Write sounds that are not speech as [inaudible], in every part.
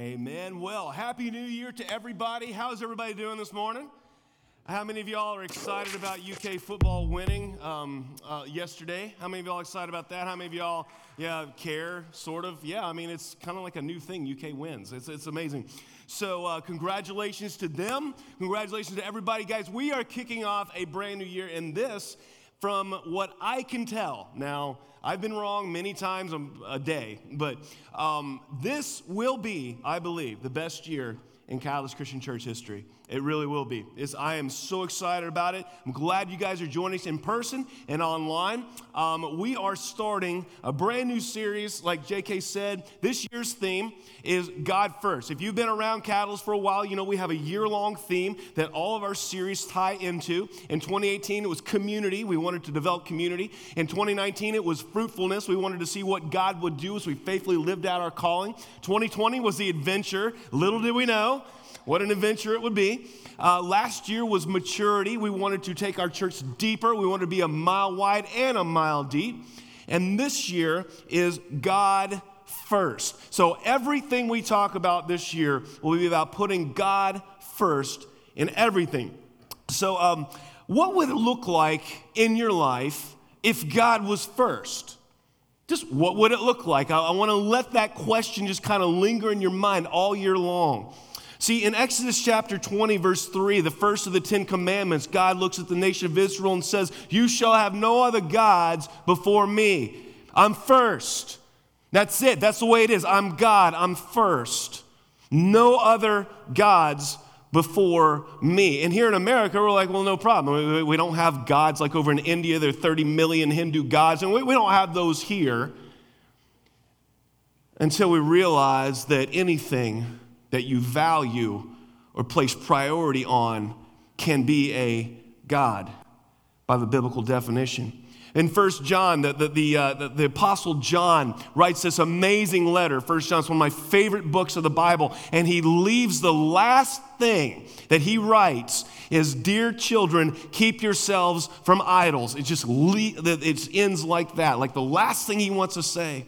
Amen. Well, happy new year to everybody. How's everybody doing this morning? How many of y'all are excited about UK football winning um, uh, yesterday? How many of y'all excited about that? How many of y'all, yeah, care, sort of? Yeah, I mean, it's kind of like a new thing. UK wins. It's, it's amazing. So, uh, congratulations to them. Congratulations to everybody. Guys, we are kicking off a brand new year, and this, from what I can tell, now, I've been wrong many times a day, but um, this will be, I believe, the best year in Catalyst Christian Church history. It really will be. It's, I am so excited about it. I'm glad you guys are joining us in person and online. Um, we are starting a brand new series, like JK said. This year's theme is God First. If you've been around Catalyst for a while, you know we have a year long theme that all of our series tie into. In 2018, it was community. We wanted to develop community. In 2019, it was fruitfulness. We wanted to see what God would do as we faithfully lived out our calling. 2020 was the adventure. Little did we know what an adventure it would be. Uh, last year was maturity. We wanted to take our church deeper. We wanted to be a mile wide and a mile deep. And this year is God first. So everything we talk about this year will be about putting God first in everything. So, um, what would it look like in your life if God was first? Just what would it look like? I, I want to let that question just kind of linger in your mind all year long. See, in Exodus chapter 20, verse 3, the first of the Ten Commandments, God looks at the nation of Israel and says, You shall have no other gods before me. I'm first. That's it. That's the way it is. I'm God. I'm first. No other gods before me. And here in America, we're like, well, no problem. We don't have gods like over in India. There are 30 million Hindu gods, and we don't have those here until we realize that anything that you value or place priority on can be a God by the biblical definition. In First John, the, the, the, uh, the, the, Apostle John writes this amazing letter. First John is one of my favorite books of the Bible. And he leaves the last thing that he writes is, Dear children, keep yourselves from idols. It just le- it ends like that, like the last thing he wants to say,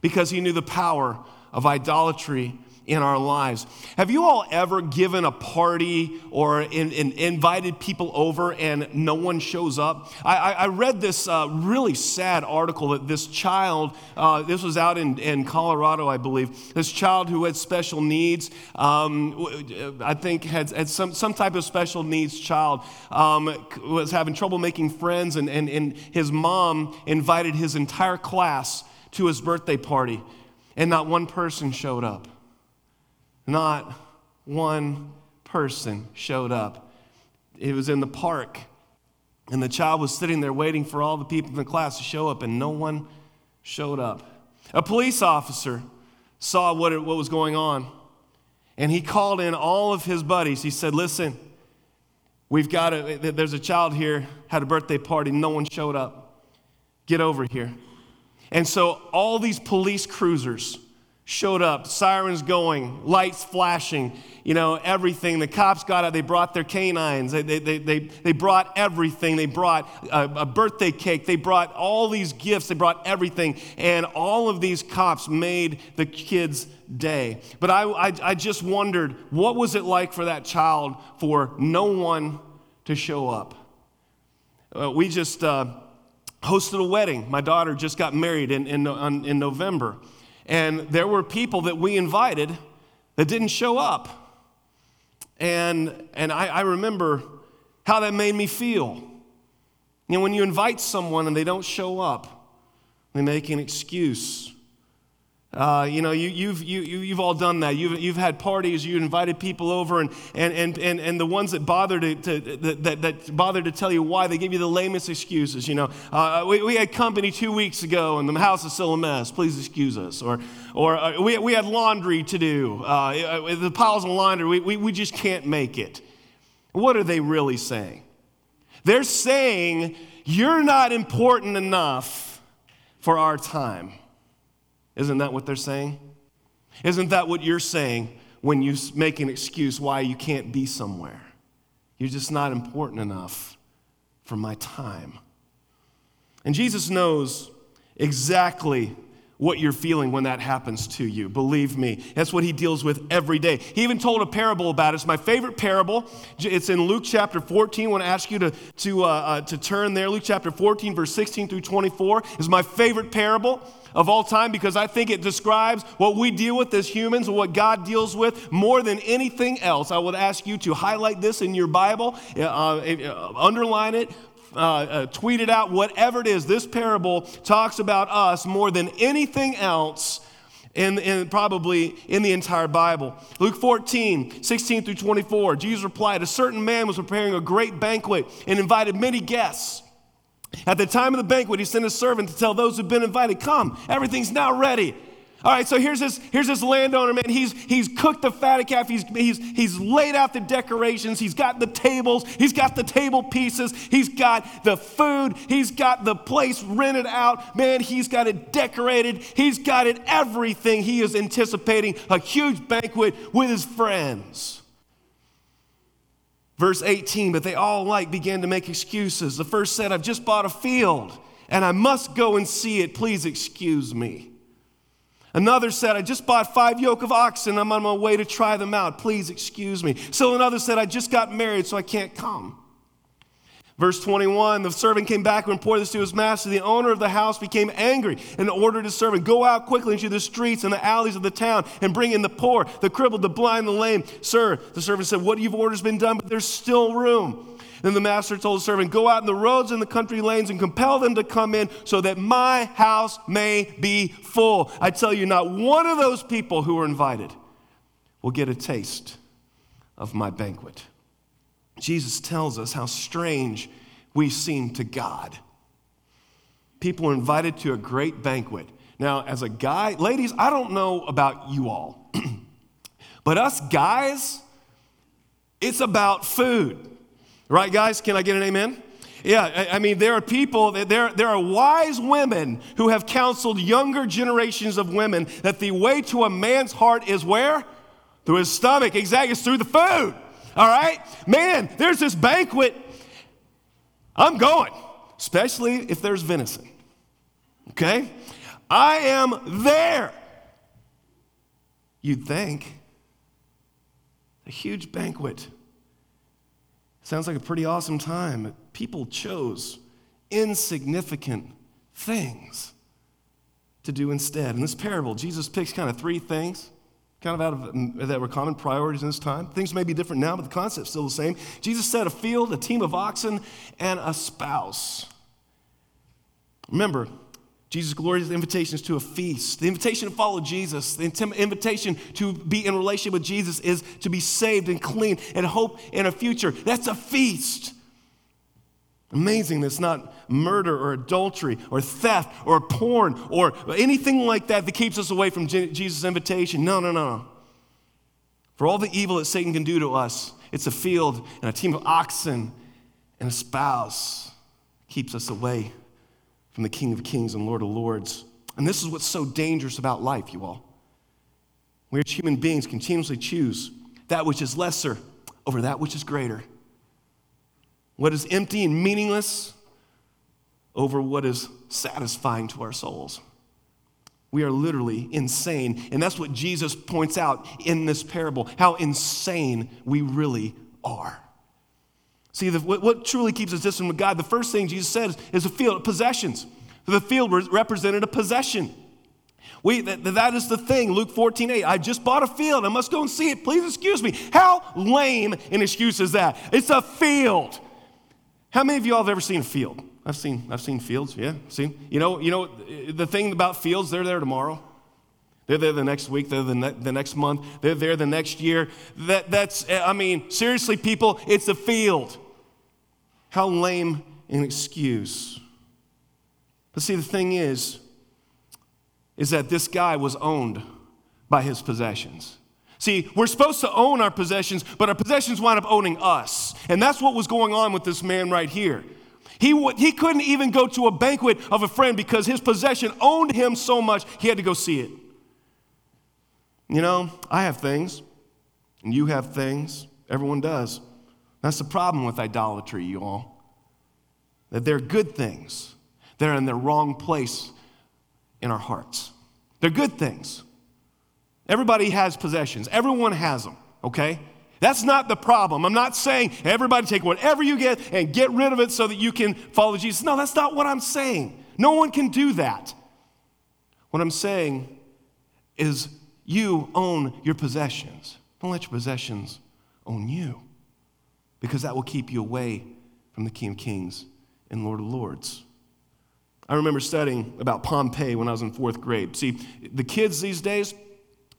because he knew the power of idolatry in our lives. Have you all ever given a party or in, in invited people over and no one shows up? I, I, I read this uh, really sad article that this child, uh, this was out in, in Colorado, I believe, this child who had special needs, um, I think had, had some, some type of special needs child, um, was having trouble making friends, and, and, and his mom invited his entire class to his birthday party, and not one person showed up. Not one person showed up. It was in the park, and the child was sitting there waiting for all the people in the class to show up, and no one showed up. A police officer saw what, it, what was going on, and he called in all of his buddies. He said, Listen, we've got a, there's a child here, had a birthday party, no one showed up. Get over here. And so all these police cruisers, showed up, sirens going, lights flashing, you know, everything. The cops got out, they brought their canines, they, they, they, they, they brought everything. They brought a, a, birthday cake, they brought all these gifts, they brought everything. And all of these cops made the kids' day. But I, I, I just wondered, what was it like for that child for no one to show up? Uh, we just uh, hosted a wedding. My daughter just got married in, in, in November. And there were people that we invited that didn't show up. And, and I, I remember how that made me feel. You know, when you invite someone and they don't show up, they make an excuse uh, you know, you, you've, you, you've all done that. You've, you've had parties, you invited people over, and, and, and, and, and the ones that bother to, to, that, that bother to tell you why, they give you the lamest excuses. You know, uh, we, we had company two weeks ago, and the house is still a mess. Please excuse us. Or, or uh, we, we had laundry to do. Uh, the piles of laundry, we, we, we just can't make it. What are they really saying? They're saying, you're not important enough for our time. Isn't that what they're saying? Isn't that what you're saying when you make an excuse why you can't be somewhere? You're just not important enough for my time. And Jesus knows exactly what you're feeling when that happens to you. Believe me, that's what he deals with every day. He even told a parable about it. It's my favorite parable. It's in Luke chapter 14. I want to ask you to, to, uh, uh, to turn there. Luke chapter 14, verse 16 through 24 is my favorite parable of all time because I think it describes what we deal with as humans what God deals with more than anything else. I would ask you to highlight this in your Bible, uh, uh, underline it, uh, uh, tweet it out, whatever it is. This parable talks about us more than anything else. In, in, probably in the entire Bible. Luke 14, 16 through 24, Jesus replied, A certain man was preparing a great banquet and invited many guests. At the time of the banquet, he sent a servant to tell those who'd been invited, Come, everything's now ready. All right, so here's this, here's this landowner, man. He's, he's cooked the fatted calf. He's, he's, he's laid out the decorations. He's got the tables. He's got the table pieces. He's got the food. He's got the place rented out. Man, he's got it decorated. He's got it everything. He is anticipating a huge banquet with his friends. Verse 18, but they all like began to make excuses. The first said, I've just bought a field and I must go and see it. Please excuse me. Another said, I just bought five yoke of oxen. I'm on my way to try them out. Please excuse me. So another said, I just got married, so I can't come. Verse 21 the servant came back and reported this to his master. The owner of the house became angry and ordered his servant, Go out quickly into the streets and the alleys of the town and bring in the poor, the crippled, the blind, the lame. Sir, the servant said, What you've ordered has been done, but there's still room. Then the master told the servant, Go out in the roads and the country lanes and compel them to come in so that my house may be full. I tell you, not one of those people who are invited will get a taste of my banquet. Jesus tells us how strange we seem to God. People are invited to a great banquet. Now, as a guy, ladies, I don't know about you all, [clears throat] but us guys, it's about food. Right, guys? Can I get an amen? Yeah, I mean, there are people, there, there are wise women who have counseled younger generations of women that the way to a man's heart is where? Through his stomach. Exactly, it's through the food. All right? Man, there's this banquet. I'm going, especially if there's venison. Okay? I am there. You'd think. A huge banquet. Sounds like a pretty awesome time. People chose insignificant things to do instead. In this parable, Jesus picks kind of three things, kind of out of mm, that were common priorities in this time. Things may be different now, but the concept's still the same. Jesus said a field, a team of oxen, and a spouse. Remember, Jesus' glorious invitations to a feast. The invitation to follow Jesus, the invitation to be in relationship with Jesus is to be saved and clean and hope in a future. That's a feast. Amazing that's not murder or adultery or theft or porn or anything like that that keeps us away from Jesus' invitation. No, no, no. For all the evil that Satan can do to us, it's a field and a team of oxen and a spouse keeps us away from the King of Kings and Lord of Lords. And this is what's so dangerous about life, you all. We as human beings continuously choose that which is lesser over that which is greater. What is empty and meaningless over what is satisfying to our souls. We are literally insane. And that's what Jesus points out in this parable how insane we really are. See, the, what, what, truly keeps us distant with God, the first thing Jesus said is, is a field, of possessions. The field represented a possession. We, that, that is the thing. Luke 14, 8. I just bought a field. I must go and see it. Please excuse me. How lame an excuse is that? It's a field. How many of you all have ever seen a field? I've seen, I've seen fields, yeah. Seen. You know, you know, the thing about fields, they're there tomorrow. They're there the next week, they're the, ne- the next month, they're there the next year. That, that's, I mean, seriously, people, it's a field. How lame an excuse. But see, the thing is, is that this guy was owned by his possessions. See, we're supposed to own our possessions, but our possessions wind up owning us. And that's what was going on with this man right here. He, w- he couldn't even go to a banquet of a friend because his possession owned him so much, he had to go see it. You know, I have things, and you have things, everyone does. That's the problem with idolatry, you all. That they're good things that are in the wrong place in our hearts. They're good things. Everybody has possessions, everyone has them, okay? That's not the problem. I'm not saying everybody take whatever you get and get rid of it so that you can follow Jesus. No, that's not what I'm saying. No one can do that. What I'm saying is you own your possessions. Don't let your possessions own you because that will keep you away from the King of Kings and Lord of Lords. I remember studying about Pompeii when I was in fourth grade. See, the kids these days,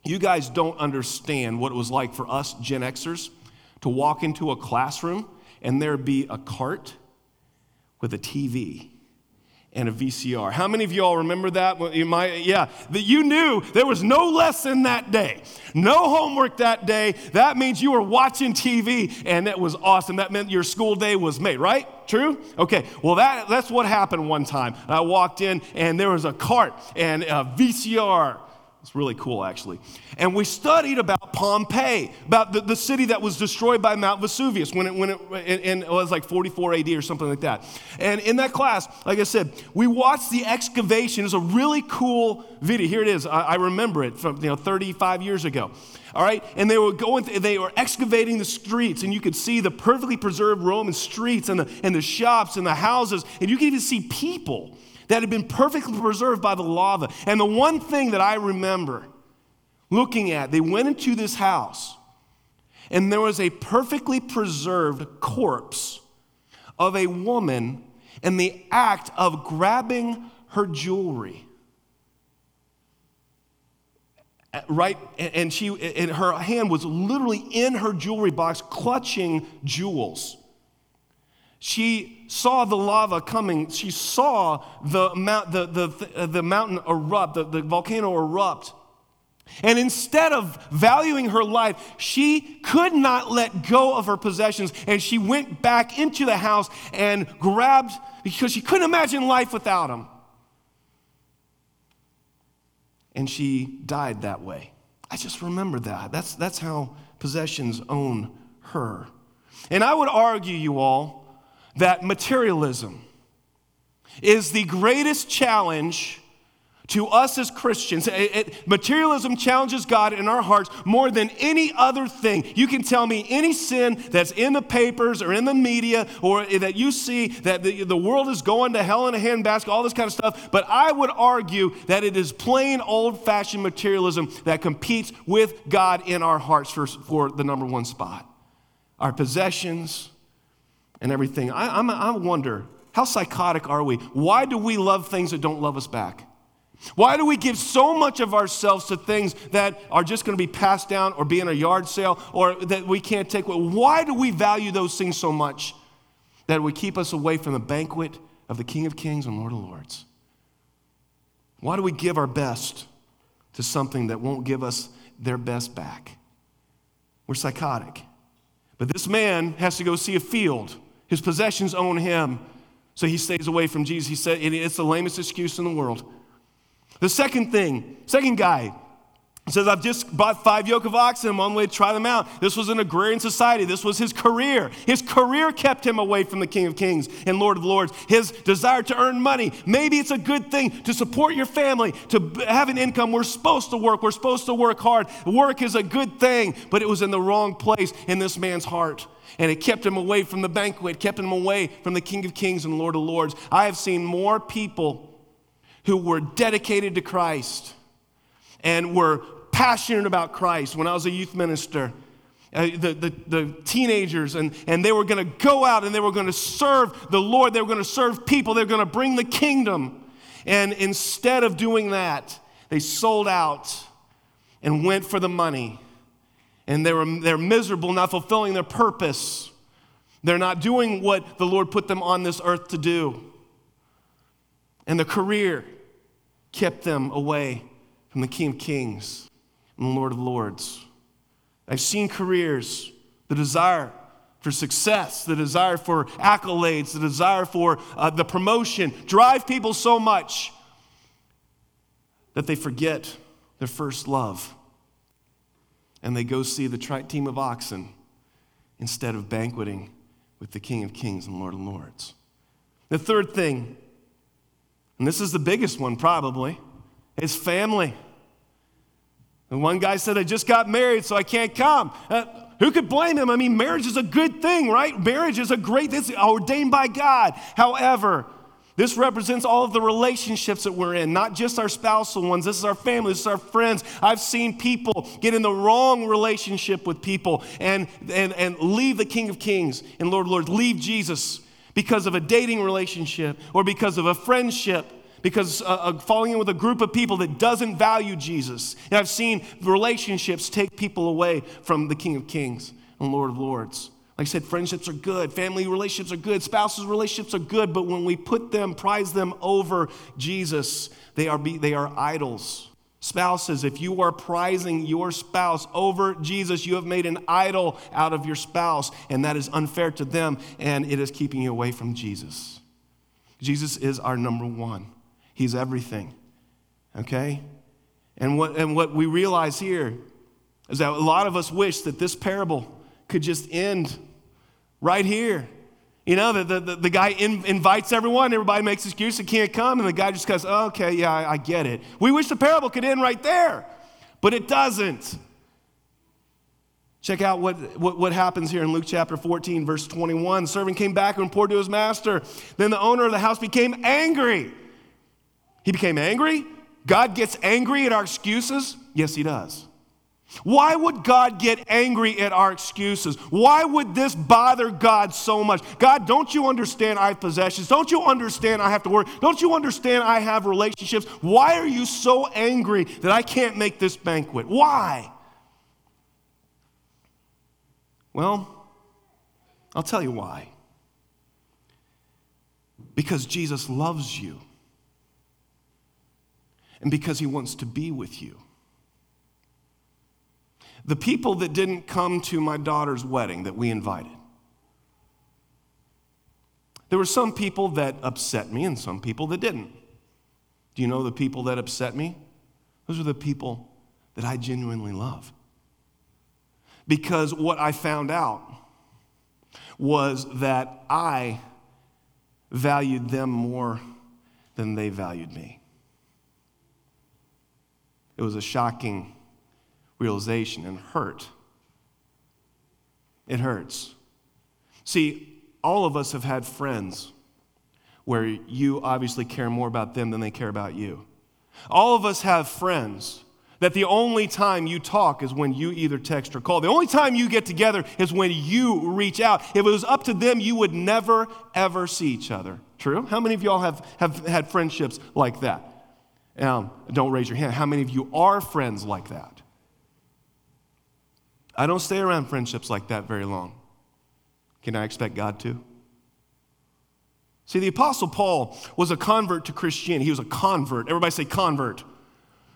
you guys don't understand what it was like for us Gen Xers to walk into a classroom and there be a cart with a TV and a VCR. How many of y'all remember that? Yeah, that you knew there was no lesson that day, no homework that day. That means you were watching TV, and that was awesome. That meant your school day was made, right? True? Okay. Well, that, that's what happened one time. I walked in, and there was a cart and a VCR it's really cool, actually. And we studied about Pompeii, about the, the city that was destroyed by Mount Vesuvius when it, when it, in, it was like 44 AD or something like that. And in that class, like I said, we watched the excavation. It was a really cool video. Here it is. I, I remember it from you know 35 years ago. All right, and they were going, they were excavating the streets, and you could see the perfectly preserved Roman streets and the, and the shops and the houses, and you could even see people that had been perfectly preserved by the lava. And the one thing that I remember looking at, they went into this house, and there was a perfectly preserved corpse of a woman in the act of grabbing her jewelry. Right, and she and her hand was literally in her jewelry box, clutching jewels. She saw the lava coming. She saw the, mount, the, the, the mountain erupt, the, the volcano erupt. And instead of valuing her life, she could not let go of her possessions. And she went back into the house and grabbed, because she couldn't imagine life without them. And she died that way. I just remember that. That's, that's how possessions own her. And I would argue, you all, that materialism is the greatest challenge to us as Christians. It, it, materialism challenges God in our hearts more than any other thing. You can tell me any sin that's in the papers or in the media or that you see that the, the world is going to hell in a handbasket, all this kind of stuff. But I would argue that it is plain old fashioned materialism that competes with God in our hearts for, for the number one spot. Our possessions, and everything. I, I'm, I wonder, how psychotic are we? Why do we love things that don't love us back? Why do we give so much of ourselves to things that are just going to be passed down or be in a yard sale or that we can't take? Why do we value those things so much that would keep us away from the banquet of the King of Kings and Lord of Lords? Why do we give our best to something that won't give us their best back? We're psychotic. But this man has to go see a field his possessions own him. So he stays away from Jesus. He said it's the lamest excuse in the world. The second thing, second guy, says, I've just bought five yoke of oxen. I'm on the way to try them out. This was an agrarian society. This was his career. His career kept him away from the King of Kings and Lord of Lords. His desire to earn money. Maybe it's a good thing to support your family, to have an income. We're supposed to work. We're supposed to work hard. Work is a good thing, but it was in the wrong place in this man's heart and it kept him away from the banquet, kept him away from the King of Kings and Lord of Lords. I have seen more people who were dedicated to Christ and were passionate about Christ when I was a youth minister. Uh, the, the, the, teenagers, and, and they were going to go out and they were going to serve the Lord. They were going to serve people. They were going to bring the kingdom. And instead of doing that, they sold out and went for the money and they were, they're miserable, not fulfilling their purpose. They're not doing what the Lord put them on this earth to do. And the career kept them away from the King of Kings and the Lord of Lords. I've seen careers, the desire for success, the desire for accolades, the desire for uh, the promotion drive people so much that they forget their first love and they go see the trite team of oxen instead of banqueting with the King of Kings and Lord of Lords. The third thing, and this is the biggest one probably, is family. And one guy said, I just got married, so I can't come. Uh, who could blame him? I mean, marriage is a good thing, right? Marriage is a great, it's ordained by God. However, this represents all of the relationships that we're in, not just our spousal ones. This is our family, this is our friends. I've seen people get in the wrong relationship with people and, and, and leave the King of Kings and Lord Lords, leave Jesus because of a dating relationship or because of a friendship because uh, uh, falling in with a group of people that doesn't value Jesus. And I've seen relationships take people away from the King of Kings and Lord of Lords. Like I said, friendships are good, family relationships are good, spouses relationships are good, but when we put them, prize them over Jesus, they are, be, they are idols. Spouses, if you are prizing your spouse over Jesus, you have made an idol out of your spouse, and that is unfair to them, and it is keeping you away from Jesus. Jesus is our number one. He's everything. Okay? And what, and what we realize here is that a lot of us wish that this parable could just end right here. You know, the, the, the guy in, invites everyone, everybody makes excuse, they can't come, and the guy just goes, oh, okay, yeah, I, I get it. We wish the parable could end right there, but it doesn't. Check out what, what, what, happens here in Luke chapter 14, verse 21. The servant came back and reported to his master. Then the owner of the house became angry he became angry. God gets angry at our excuses? Yes, He does. Why would God get angry at our excuses? Why would this bother God so much? God, don't you understand I have possessions? Don't you understand I have to work? Don't you understand I have relationships? Why are you so angry that I can't make this banquet? Why? Well, I'll tell you why. Because Jesus loves you and because He wants to be with you. The people that didn't come to my daughter's wedding that we invited, there were some people that upset me and some people that didn't. Do you know the people that upset me? Those are the people that I genuinely love. Because what I found out was that I valued them more than they valued me. It was a shocking realization and hurt. It hurts. See, all of us have had friends where you obviously care more about them than they care about you. All of us have friends that the only time you talk is when you either text or call. The only time you get together is when you reach out. If it was up to them, you would never, ever see each other. True? How many of y'all have, have had friendships like that? Um, don't raise your hand. How many of you are friends like that? I don't stay around friendships like that very long. Can I expect God to? See, the Apostle Paul was a convert to Christianity. He was a convert. Everybody say convert.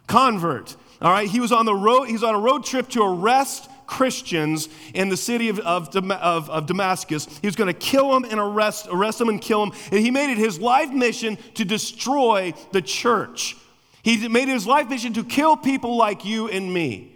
Convert. All right. He was on the road. He's on a road trip to arrest Christians in the city of, of, of, of Damascus. He was going to kill them and arrest, arrest them and kill them. And he made it his life mission to destroy the church. He made his life mission to kill people like you and me.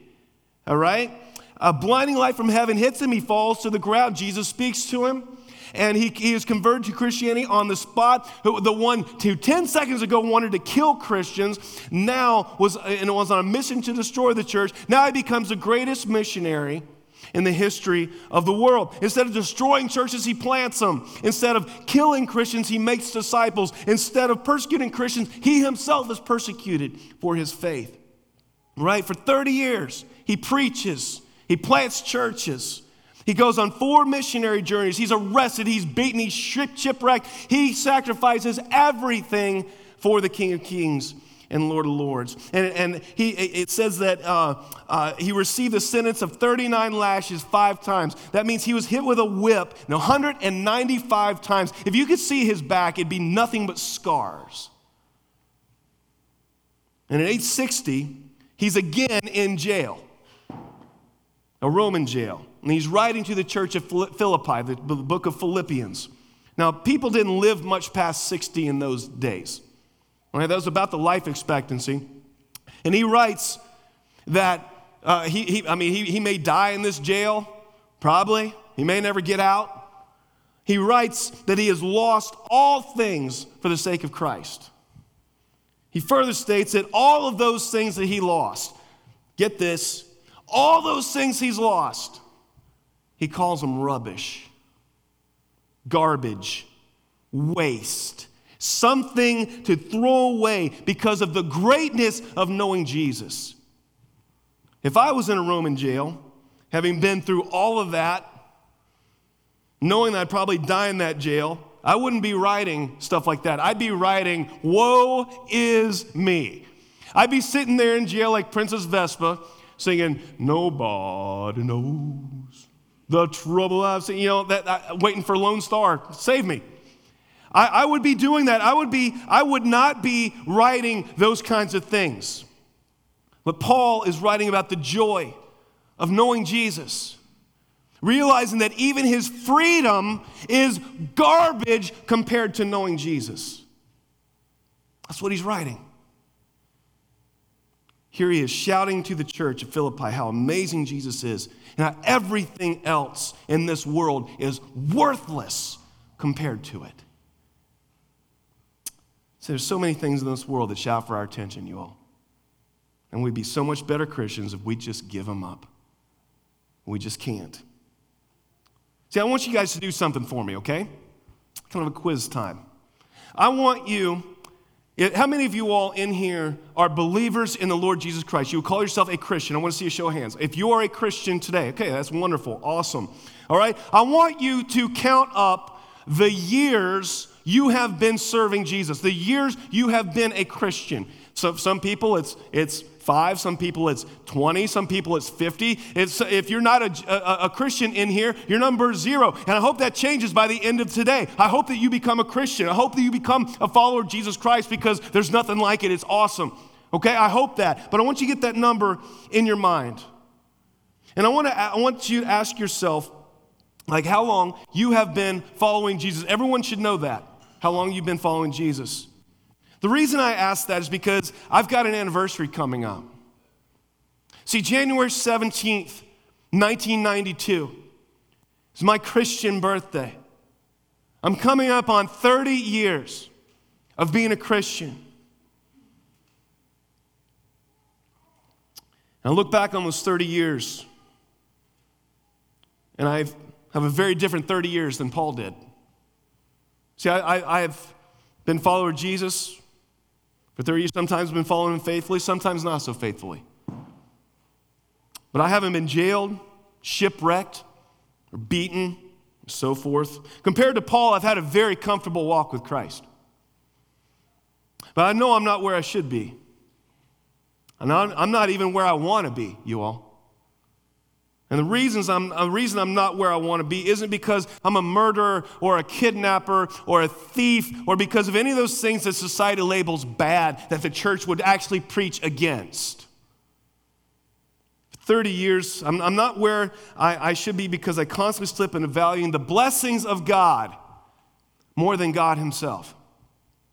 All right? A blinding light from heaven hits him. He falls to the ground. Jesus speaks to him. And he, he is converted to Christianity on the spot. The one who 10 seconds ago wanted to kill Christians now was, and was on a mission to destroy the church. Now he becomes the greatest missionary in the history of the world. Instead of destroying churches, he plants them. Instead of killing Christians, he makes disciples. Instead of persecuting Christians, he himself is persecuted for his faith. Right? For 30 years, he preaches, he plants churches. He goes on four missionary journeys. He's arrested, he's beaten, he's shipwrecked. He sacrifices everything for the King of Kings and Lord of Lords. And, and he, it says that uh, uh, he received a sentence of 39 lashes five times. That means he was hit with a whip 195 times. If you could see his back, it'd be nothing but scars. And at age 60, he's again in jail, a Roman jail. And he's writing to the church of Philippi, the book of Philippians. Now, people didn't live much past 60 in those days. Right, that was about the life expectancy. And he writes that uh, he, he, I mean, he, he may die in this jail, probably. He may never get out. He writes that he has lost all things for the sake of Christ. He further states that all of those things that he lost, get this, all those things he's lost, he calls them rubbish, garbage, waste, something to throw away because of the greatness of knowing Jesus. If I was in a Roman jail, having been through all of that, knowing that I'd probably die in that jail, I wouldn't be writing stuff like that. I'd be writing, Woe is me. I'd be sitting there in jail like Princess Vespa singing, Nobody knows the trouble I've seen, you know, that, uh, waiting for Lone Star, save me. I, I would be doing that. I would, be, I would not be writing those kinds of things. But Paul is writing about the joy of knowing Jesus, realizing that even his freedom is garbage compared to knowing Jesus. That's what he's writing. Here he is shouting to the church of Philippi how amazing Jesus is and how everything else in this world is worthless compared to it. So there's so many things in this world that shout for our attention, you all. And we'd be so much better Christians if we just give them up. We just can't. See, I want you guys to do something for me, okay? Kind of a quiz time. I want you, how many of you all in here are believers in the Lord Jesus Christ? You call yourself a Christian. I want to see a show of hands. If you are a Christian today, okay, that's wonderful, awesome. All right, I want you to count up the years you have been serving Jesus, the years you have been a Christian. So some people it's it's five, some people it's 20, some people it's 50. It's, if you're not a, a, a, Christian in here, your number is zero. And I hope that changes by the end of today. I hope that you become a Christian. I hope that you become a follower of Jesus Christ because there's nothing like it. It's awesome. Okay, I hope that. But I want you to get that number in your mind. And I want, to, I want you to ask yourself, like, how long you have been following Jesus. Everyone should know that, how long you've been following Jesus. The reason I ask that is because I've got an anniversary coming up. See, January 17th, 1992 is my Christian birthday. I'm coming up on 30 years of being a Christian. And I look back on those 30 years, and I have a very different 30 years than Paul did. See, I, I, have been follower Jesus for 30 years, sometimes been following him faithfully, sometimes not so faithfully. But I haven't been jailed, shipwrecked, or beaten, and so forth. Compared to Paul, I've had a very comfortable walk with Christ. But I know I'm not where I should be. I'm I'm not even where I want to be, you all. And the, reasons I'm, uh, the reason I'm not where I want to be isn't because I'm a murderer or a kidnapper or a thief or because of any of those things that society labels bad that the church would actually preach against. 30 years, I'm, I'm not where I, I should be because I constantly slip into valuing the blessings of God more than God Himself.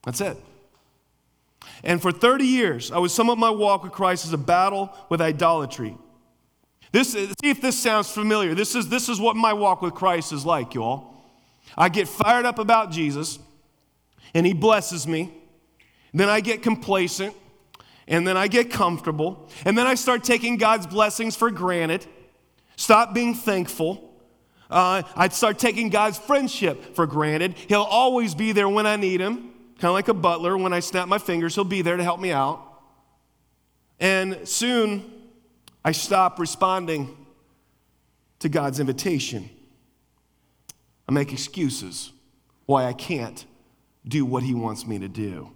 That's it. And for 30 years, I would sum up my walk with Christ as a battle with idolatry. This, see if this sounds familiar. This is, this is what my walk with Christ is like, y'all. I get fired up about Jesus, and He blesses me. Then I get complacent, and then I get comfortable, and then I start taking God's blessings for granted, stop being thankful. Uh, I'd start taking God's friendship for granted. He'll always be there when I need Him, kind of like a butler. When I snap my fingers, He'll be there to help me out. And soon, I stop responding to God's invitation. I make excuses why I can't do what He wants me to do.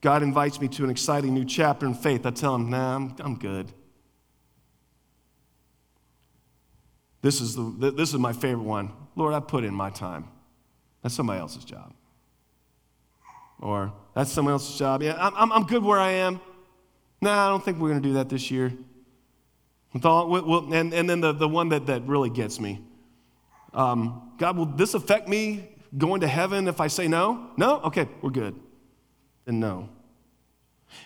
God invites me to an exciting new chapter in faith. I tell Him, nah, I'm, I'm good. This is, the, this is my favorite one. Lord, I put in my time. That's somebody else's job. Or that's someone else's job. Yeah, I'm, I'm good where I am. Nah, I don't think we're going to do that this year. And, and then the, the one that, that really gets me um, God, will this affect me going to heaven if I say no? No? Okay, we're good. Then no.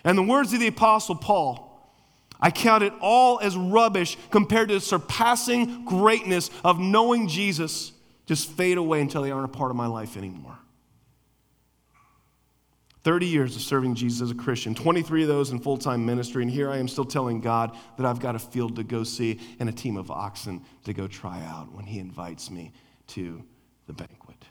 And the words of the Apostle Paul, I count it all as rubbish compared to the surpassing greatness of knowing Jesus just fade away until they aren't a part of my life anymore. 30 years of serving Jesus as a Christian, 23 of those in full time ministry, and here I am still telling God that I've got a field to go see and a team of oxen to go try out when He invites me to the banquet.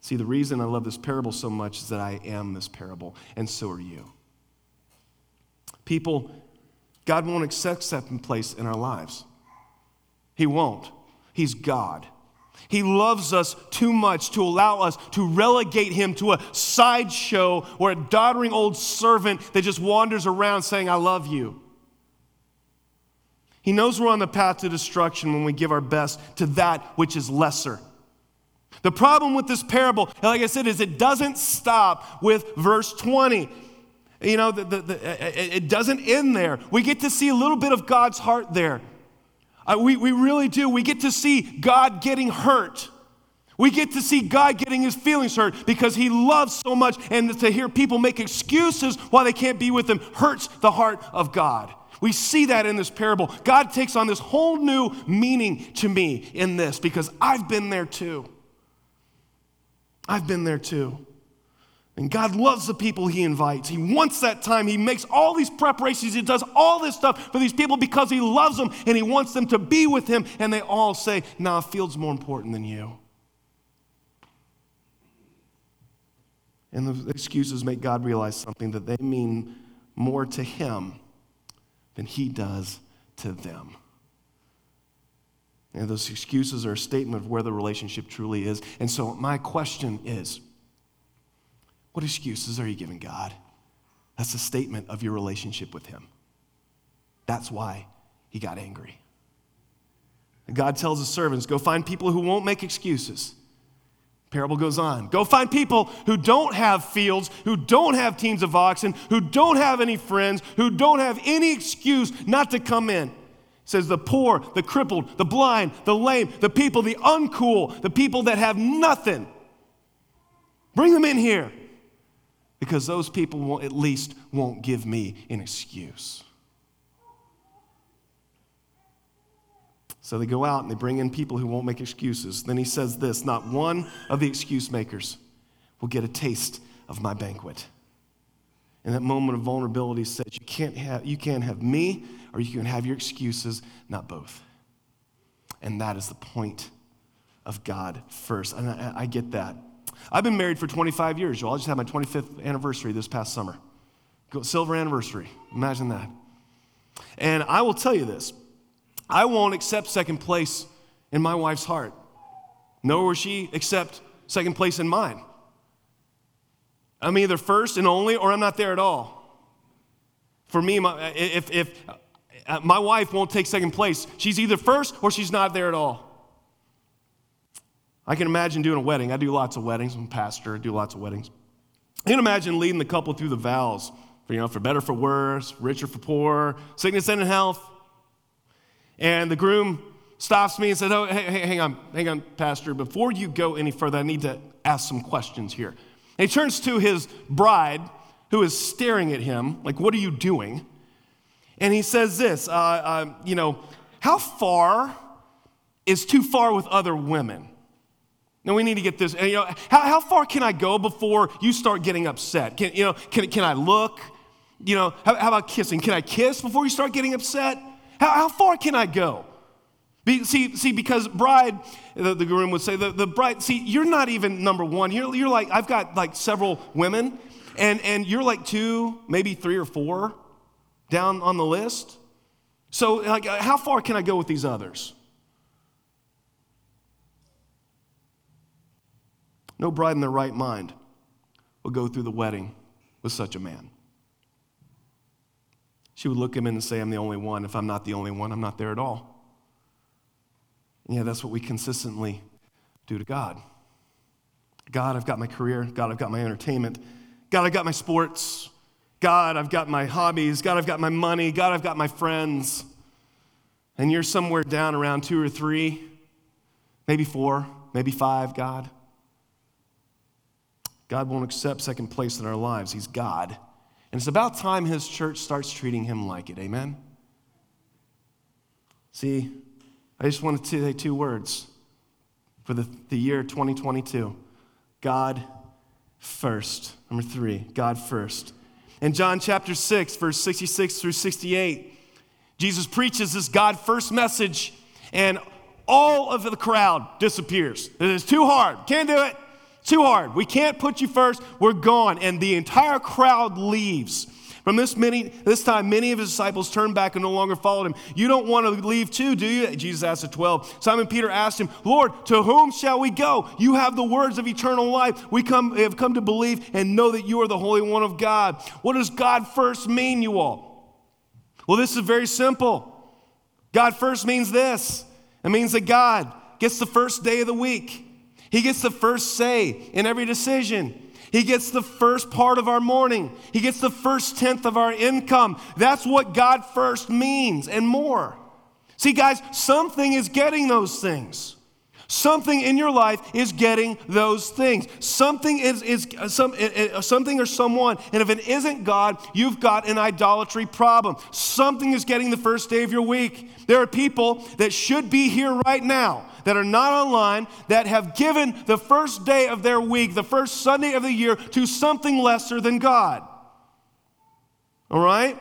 See, the reason I love this parable so much is that I am this parable, and so are you. People, God won't accept second place in our lives. He won't. He's God. He loves us too much to allow us to relegate him to a sideshow or a doddering old servant that just wanders around saying, I love you. He knows we're on the path to destruction when we give our best to that which is lesser. The problem with this parable, like I said, is it doesn't stop with verse 20. You know, the, the, the, it doesn't end there. We get to see a little bit of God's heart there. Uh, we, we really do. We get to see God getting hurt. We get to see God getting his feelings hurt because he loves so much, and to hear people make excuses why they can't be with him hurts the heart of God. We see that in this parable. God takes on this whole new meaning to me in this because I've been there too. I've been there too. And God loves the people He invites. He wants that time. He makes all these preparations. He does all this stuff for these people because He loves them and He wants them to be with Him. And they all say, Nah, field's more important than you. And the excuses make God realize something that they mean more to Him than He does to them. And those excuses are a statement of where the relationship truly is. And so, my question is, what excuses are you giving God? That's a statement of your relationship with Him. That's why He got angry. And God tells His servants, Go find people who won't make excuses. Parable goes on. Go find people who don't have fields, who don't have teams of oxen, who don't have any friends, who don't have any excuse not to come in. Says the poor, the crippled, the blind, the lame, the people, the uncool, the people that have nothing. Bring them in here because those people will, at least won't give me an excuse. So they go out and they bring in people who won't make excuses. Then he says this not one of the excuse makers will get a taste of my banquet. In that moment of vulnerability, says you can't have you can't have me or you can have your excuses, not both. And that is the point of God first. And I, I get that. I've been married for 25 years, y'all. I just had my 25th anniversary this past summer. Silver anniversary. Imagine that. And I will tell you this I won't accept second place in my wife's heart, nor will she accept second place in mine. I'm either first and only, or I'm not there at all. For me, my, if, if uh, my wife won't take second place, she's either first or she's not there at all. I can imagine doing a wedding. I do lots of weddings. I'm a pastor, I do lots of weddings. I can imagine leading the couple through the vows, for, you know, for better, for worse, richer, for poor, sickness and health. And the groom stops me and says, Oh, hey, hey, hang on, hang on, Pastor. Before you go any further, I need to ask some questions here. And he turns to his bride, who is staring at him, like, What are you doing? And he says this, uh, uh, you know, how far is too far with other women? Now we need to get this. You know, how, how far can I go before you start getting upset? Can, you know, can, can I look? You know, how, how about kissing? Can I kiss before you start getting upset? How, how far can I go? Be, see, see, because bride, the, the groom would say, the, the bride, see, you're not even number one. You're, you're like, I've got like several women, and, and you're like two, maybe three or four down on the list. So, like, how far can I go with these others? No bride in their right mind would go through the wedding with such a man. She would look him and say, I'm the only one. If I'm not the only one, I'm not there at all. And yeah, that's what we consistently do to God. God, I've got my career. God, I've got my entertainment. God, I've got my sports. God, I've got my hobbies. God, I've got my money. God, I've got my friends. And you're somewhere down around two or three, maybe four, maybe five, God. God won't accept second place in our lives. He's God. And it's about time his church starts treating him like it. Amen? See, I just wanted to say two words for the, the year 2022 God first. Number three, God first. In John chapter 6, verse 66 through 68, Jesus preaches this God first message, and all of the crowd disappears. It is too hard. Can't do it. Too hard. We can't put you first. We're gone. And the entire crowd leaves. From this, many, this time, many of his disciples turned back and no longer followed him. You don't want to leave too, do you? Jesus asked the 12. Simon Peter asked him, Lord, to whom shall we go? You have the words of eternal life. We come, have come to believe and know that you are the Holy One of God. What does God first mean, you all? Well, this is very simple. God first means this it means that God gets the first day of the week, He gets the first say in every decision. He gets the first part of our morning. He gets the first tenth of our income. That's what God first means and more. See, guys, something is getting those things. Something in your life is getting those things. Something is, is uh, some, uh, something or someone. And if it isn't God, you've got an idolatry problem. Something is getting the first day of your week. There are people that should be here right now that are not online that have given the first day of their week, the first Sunday of the year, to something lesser than God. All right?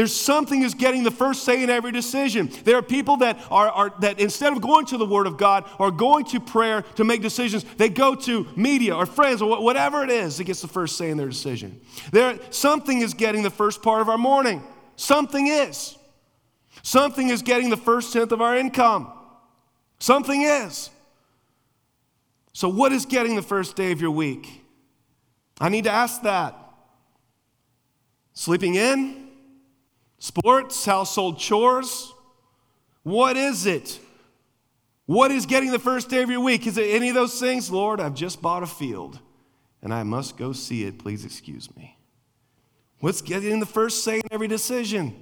There's something is getting the first say in every decision. There are people that are, are, that instead of going to the Word of God or going to prayer to make decisions, they go to media or friends or whatever it is that gets the first say in their decision. There, something is getting the first part of our morning. Something is. Something is getting the first tenth of our income. Something is. So, what is getting the first day of your week? I need to ask that. Sleeping in? Sports, household chores? What is it? What is getting the first day of your week? Is it any of those things? Lord, I've just bought a field and I must go see it. Please excuse me. What's getting the first say in every decision?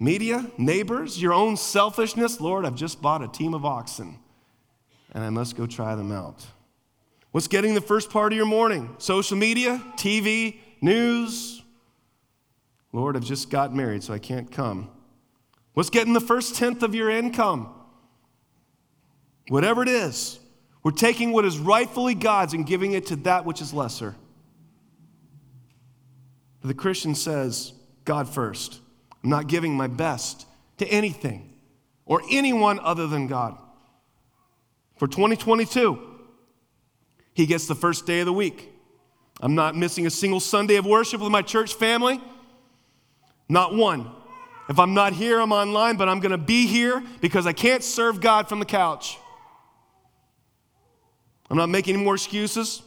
Media, neighbors, your own selfishness. Lord, I've just bought a team of oxen and I must go try them out. What's getting the first part of your morning? Social media, TV, news, Lord, I've just got married, so I can't come. What's getting the first tenth of your income? Whatever it is, we're taking what is rightfully God's and giving it to that which is lesser. The Christian says, God first. I'm not giving my best to anything or anyone other than God. For 2022, he gets the first day of the week. I'm not missing a single Sunday of worship with my church family. Not one. If I'm not here, I'm online, but I'm going to be here because I can't serve God from the couch. I'm not making any more excuses.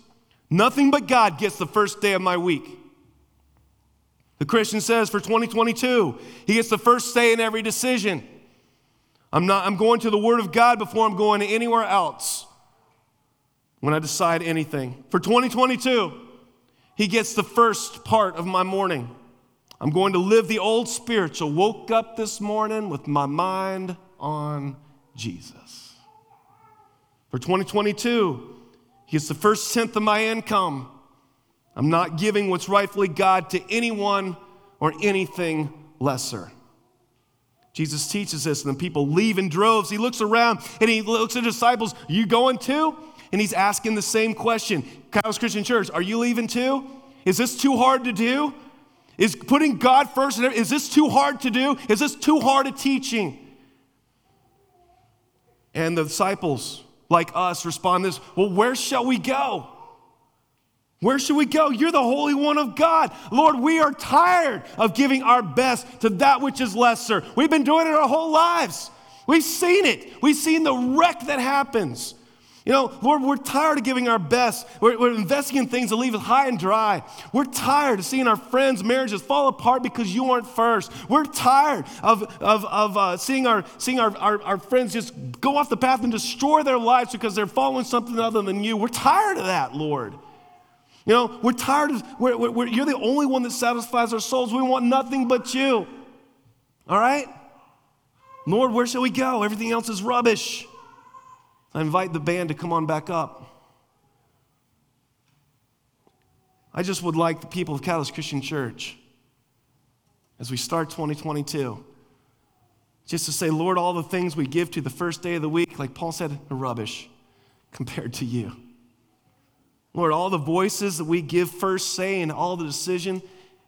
Nothing but God gets the first day of my week. The Christian says for 2022, he gets the first say in every decision. I'm not I'm going to the word of God before I'm going to anywhere else. When I decide anything. For 2022, he gets the first part of my morning. I'm going to live the old spiritual. Woke up this morning with my mind on Jesus. For 2022, he He's the first tenth of my income. I'm not giving what's rightfully God to anyone or anything lesser. Jesus teaches this, and the people leave in droves. He looks around and he looks at disciples, You going too? And he's asking the same question Catalyst Christian Church, are you leaving too? Is this too hard to do? Is putting God first, is this too hard to do? Is this too hard a teaching? And the disciples, like us, respond this Well, where shall we go? Where should we go? You're the Holy One of God. Lord, we are tired of giving our best to that which is lesser. We've been doing it our whole lives. We've seen it, we've seen the wreck that happens. You know, Lord, we're tired of giving our best. We're, we're, investing in things that leave us high and dry. We're tired of seeing our friends' marriages fall apart because you aren't first. We're tired of, of, of uh, seeing, our, seeing our, our, our friends just go off the path and destroy their lives because they're following something other than you. We're tired of that, Lord. You know, we're tired of, we're, we're, you're the only one that satisfies our souls. We want nothing but you. All right? Lord, where shall we go? Everything else is rubbish. I invite the band to come on back up. I just would like the people of Catalyst Christian Church, as we start 2022, just to say, Lord, all the things we give to the first day of the week, like Paul said, are rubbish compared to you. Lord, all the voices that we give first say and all the decision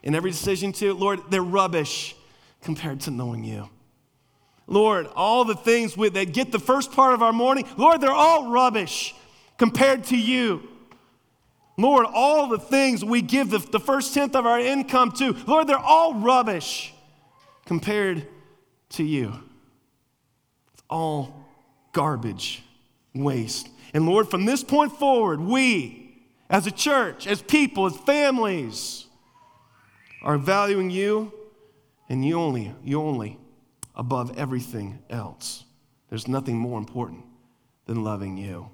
and every decision to, Lord, they're rubbish compared to knowing you. Lord, all the things that get the first part of our morning, Lord, they're all rubbish compared to you. Lord, all the things we give the, the first tenth of our income to, Lord, they're all rubbish compared to you. It's all garbage, waste. And Lord, from this point forward, we, as a church, as people, as families, are valuing you and you only, you only above everything else. There's nothing more important than loving you.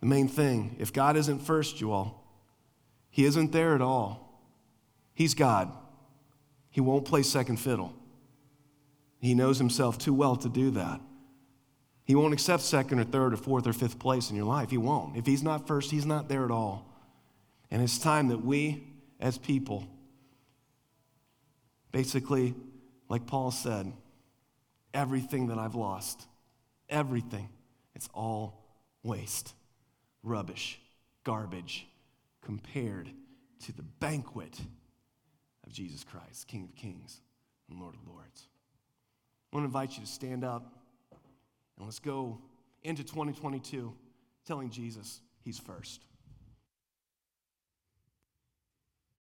The main thing, if God isn't first, you all, He isn't there at all. He's God. He won't play second fiddle. He knows Himself too well to do that. He won't accept second or third or fourth or fifth place in your life. He won't. If He's not first, He's not there at all. And it's time that we, as people, basically, like Paul said, everything that I've lost, everything, it's all waste, rubbish, garbage compared to the banquet of Jesus Christ, King of Kings and Lord of Lords. I want to invite you to stand up and let's go into 2022 telling Jesus he's first.